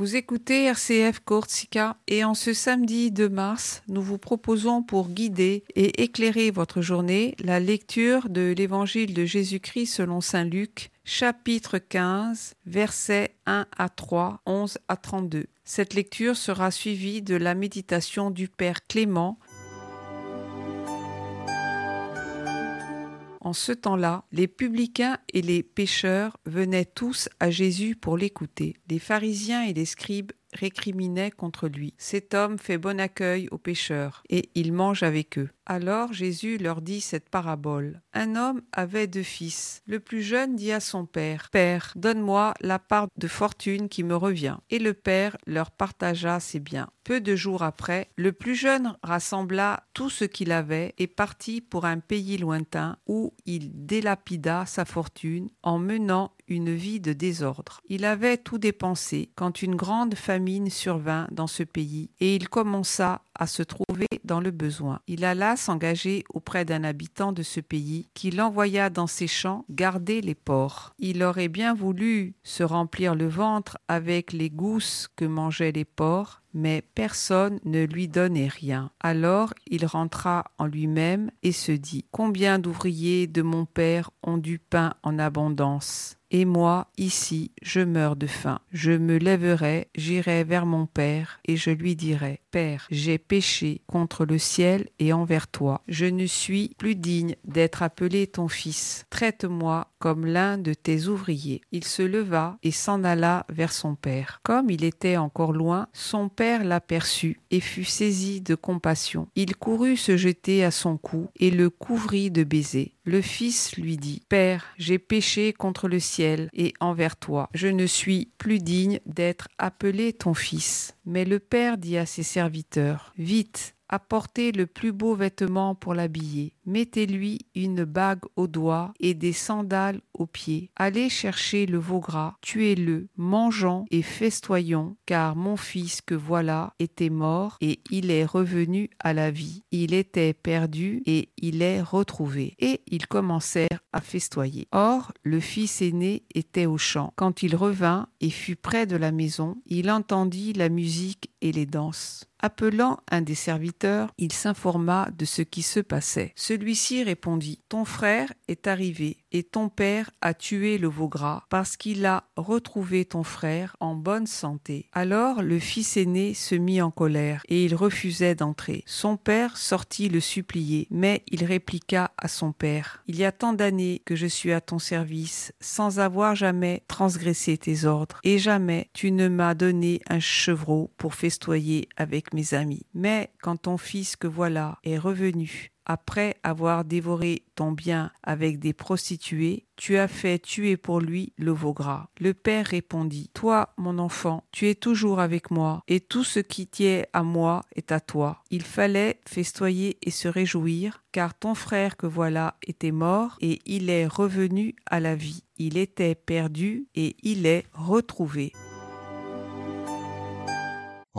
Vous écoutez RCF Corsica et en ce samedi 2 mars, nous vous proposons pour guider et éclairer votre journée la lecture de l'Évangile de Jésus-Christ selon Saint Luc, chapitre 15, versets 1 à 3, 11 à 32. Cette lecture sera suivie de la méditation du Père Clément En ce temps-là, les publicains et les pécheurs venaient tous à Jésus pour l'écouter. Les pharisiens et les scribes récriminaient contre lui. Cet homme fait bon accueil aux pécheurs, et il mange avec eux. Alors Jésus leur dit cette parabole. Un homme avait deux fils. Le plus jeune dit à son père, Père, donne-moi la part de fortune qui me revient. Et le père leur partagea ses biens. Peu de jours après, le plus jeune rassembla tout ce qu'il avait et partit pour un pays lointain où il délapida sa fortune en menant une vie de désordre. Il avait tout dépensé quand une grande famine survint dans ce pays et il commença à se trouver dans le besoin. Il alla s'engager d'un habitant de ce pays qui l'envoya dans ses champs garder les porcs. Il aurait bien voulu se remplir le ventre avec les gousses que mangeaient les porcs, mais personne ne lui donnait rien. Alors il rentra en lui-même et se dit Combien d'ouvriers de mon père ont du pain en abondance? Et moi, ici, je meurs de faim. Je me lèverai, j'irai vers mon Père, et je lui dirai, Père, j'ai péché contre le ciel et envers toi. Je ne suis plus digne d'être appelé ton fils. Traite-moi comme l'un de tes ouvriers. Il se leva et s'en alla vers son père. Comme il était encore loin, son père l'aperçut et fut saisi de compassion. Il courut se jeter à son cou et le couvrit de baisers. Le fils lui dit, Père, j'ai péché contre le ciel et envers toi. Je ne suis plus digne d'être appelé ton fils. Mais le père dit à ses serviteurs, Vite, apportez le plus beau vêtement pour l'habiller, mettez-lui une bague au doigt et des sandales Allez chercher le veau gras, tuez-le, mangeons et festoyons, car mon fils que voilà était mort et il est revenu à la vie. Il était perdu et il est retrouvé. Et ils commencèrent à festoyer. Or, le fils aîné était au champ. Quand il revint et fut près de la maison, il entendit la musique et les danses. Appelant un des serviteurs, il s'informa de ce qui se passait. Celui-ci répondit Ton frère est arrivé et ton père a tué le veau gras parce qu'il a retrouvé ton frère en bonne santé. Alors le fils aîné se mit en colère et il refusait d'entrer. Son père sortit le supplier, mais il répliqua à son père Il y a tant d'années que je suis à ton service sans avoir jamais transgressé tes ordres et jamais tu ne m'as donné un chevreau pour festoyer avec mes amis. Mais quand ton fils que voilà est revenu après avoir dévoré ton bien avec des prostituées, tu as fait tuer pour lui le veau gras. Le père répondit, Toi, mon enfant, tu es toujours avec moi, et tout ce qui tient à moi est à toi. Il fallait festoyer et se réjouir, car ton frère que voilà était mort, et il est revenu à la vie. Il était perdu, et il est retrouvé.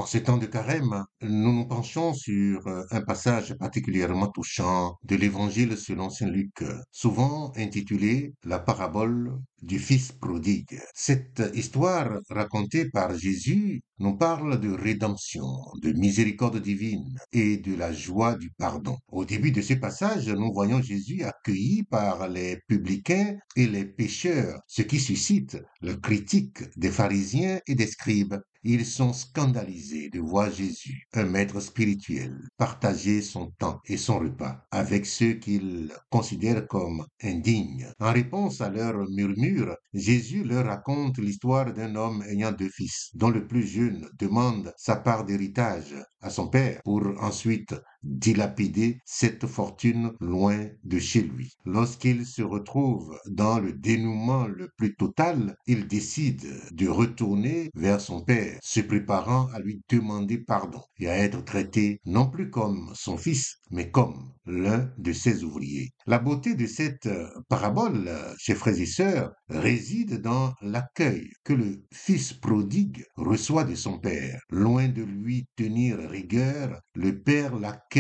En ces temps de carême, nous nous penchons sur euh, un passage particulièrement touchant de l'Évangile selon Saint Luc, souvent intitulé La parabole du Fils prodigue. Cette histoire racontée par Jésus nous parle de rédemption, de miséricorde divine et de la joie du pardon. Au début de ce passage, nous voyons Jésus accueilli par les publicains et les pécheurs, ce qui suscite la critique des pharisiens et des scribes. Ils sont scandalisés de voir Jésus, un maître spirituel, partager son temps et son repas avec ceux qu'ils considèrent comme indignes. En réponse à leur murmure, Jésus leur raconte l'histoire d'un homme ayant deux fils, dont le plus jeune demande sa part d'héritage à son père pour ensuite dilapider cette fortune loin de chez lui. Lorsqu'il se retrouve dans le dénouement le plus total, il décide de retourner vers son père, se préparant à lui demander pardon et à être traité non plus comme son fils, mais comme l'un de ses ouvriers. La beauté de cette parabole, chers frères et réside dans l'accueil que le fils prodigue reçoit de son père. Loin de lui tenir rigueur, le père l'accueille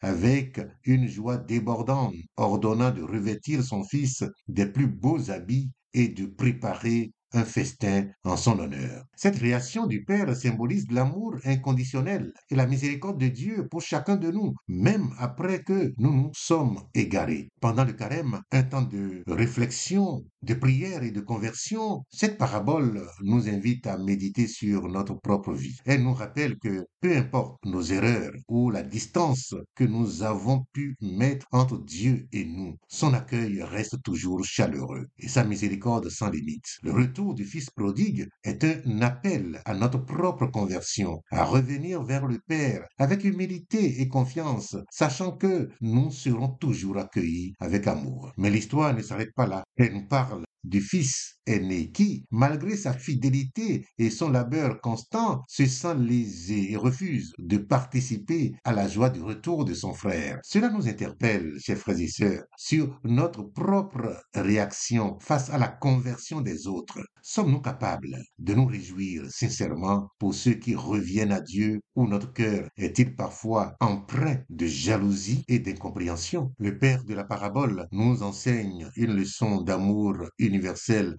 avec une joie débordante, ordonnant de revêtir son fils des plus beaux habits et de préparer un festin en son honneur. Cette réaction du Père symbolise l'amour inconditionnel et la miséricorde de Dieu pour chacun de nous, même après que nous nous sommes égarés. Pendant le carême, un temps de réflexion, de prière et de conversion, cette parabole nous invite à méditer sur notre propre vie. Elle nous rappelle que peu importe nos erreurs ou la distance que nous avons pu mettre entre Dieu et nous, son accueil reste toujours chaleureux et sa miséricorde sans limite. Le retour du Fils prodigue est un appel à notre propre conversion, à revenir vers le Père avec humilité et confiance, sachant que nous serons toujours accueillis avec amour. Mais l'histoire ne s'arrête pas là. Elle nous parle from du Fils aîné qui, malgré sa fidélité et son labeur constant, se sent lésé et refuse de participer à la joie du retour de son frère. Cela nous interpelle, chers frères et sœurs, sur notre propre réaction face à la conversion des autres. Sommes-nous capables de nous réjouir sincèrement pour ceux qui reviennent à Dieu ou notre cœur est-il parfois empreint de jalousie et d'incompréhension? Le Père de la parabole nous enseigne une leçon d'amour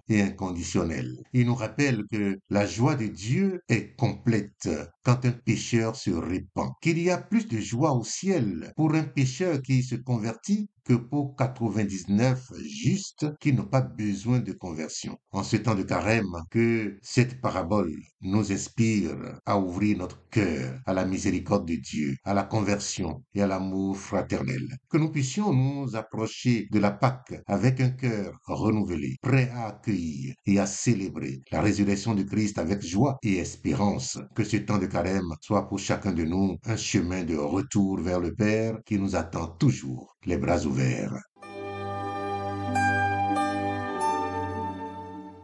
et inconditionnel. Il nous rappelle que la joie de Dieu est complète quand un pécheur se répand, qu'il y a plus de joie au ciel pour un pécheur qui se convertit que pour 99 justes qui n'ont pas besoin de conversion. En ce temps de carême, que cette parabole nous inspire à ouvrir notre cœur à la miséricorde de Dieu, à la conversion et à l'amour fraternel. Que nous puissions nous approcher de la Pâque avec un cœur renouvelé, prêt à accueillir et à célébrer la résurrection de Christ avec joie et espérance. Que ce temps de carême soit pour chacun de nous un chemin de retour vers le Père qui nous attend toujours les bras ouverts.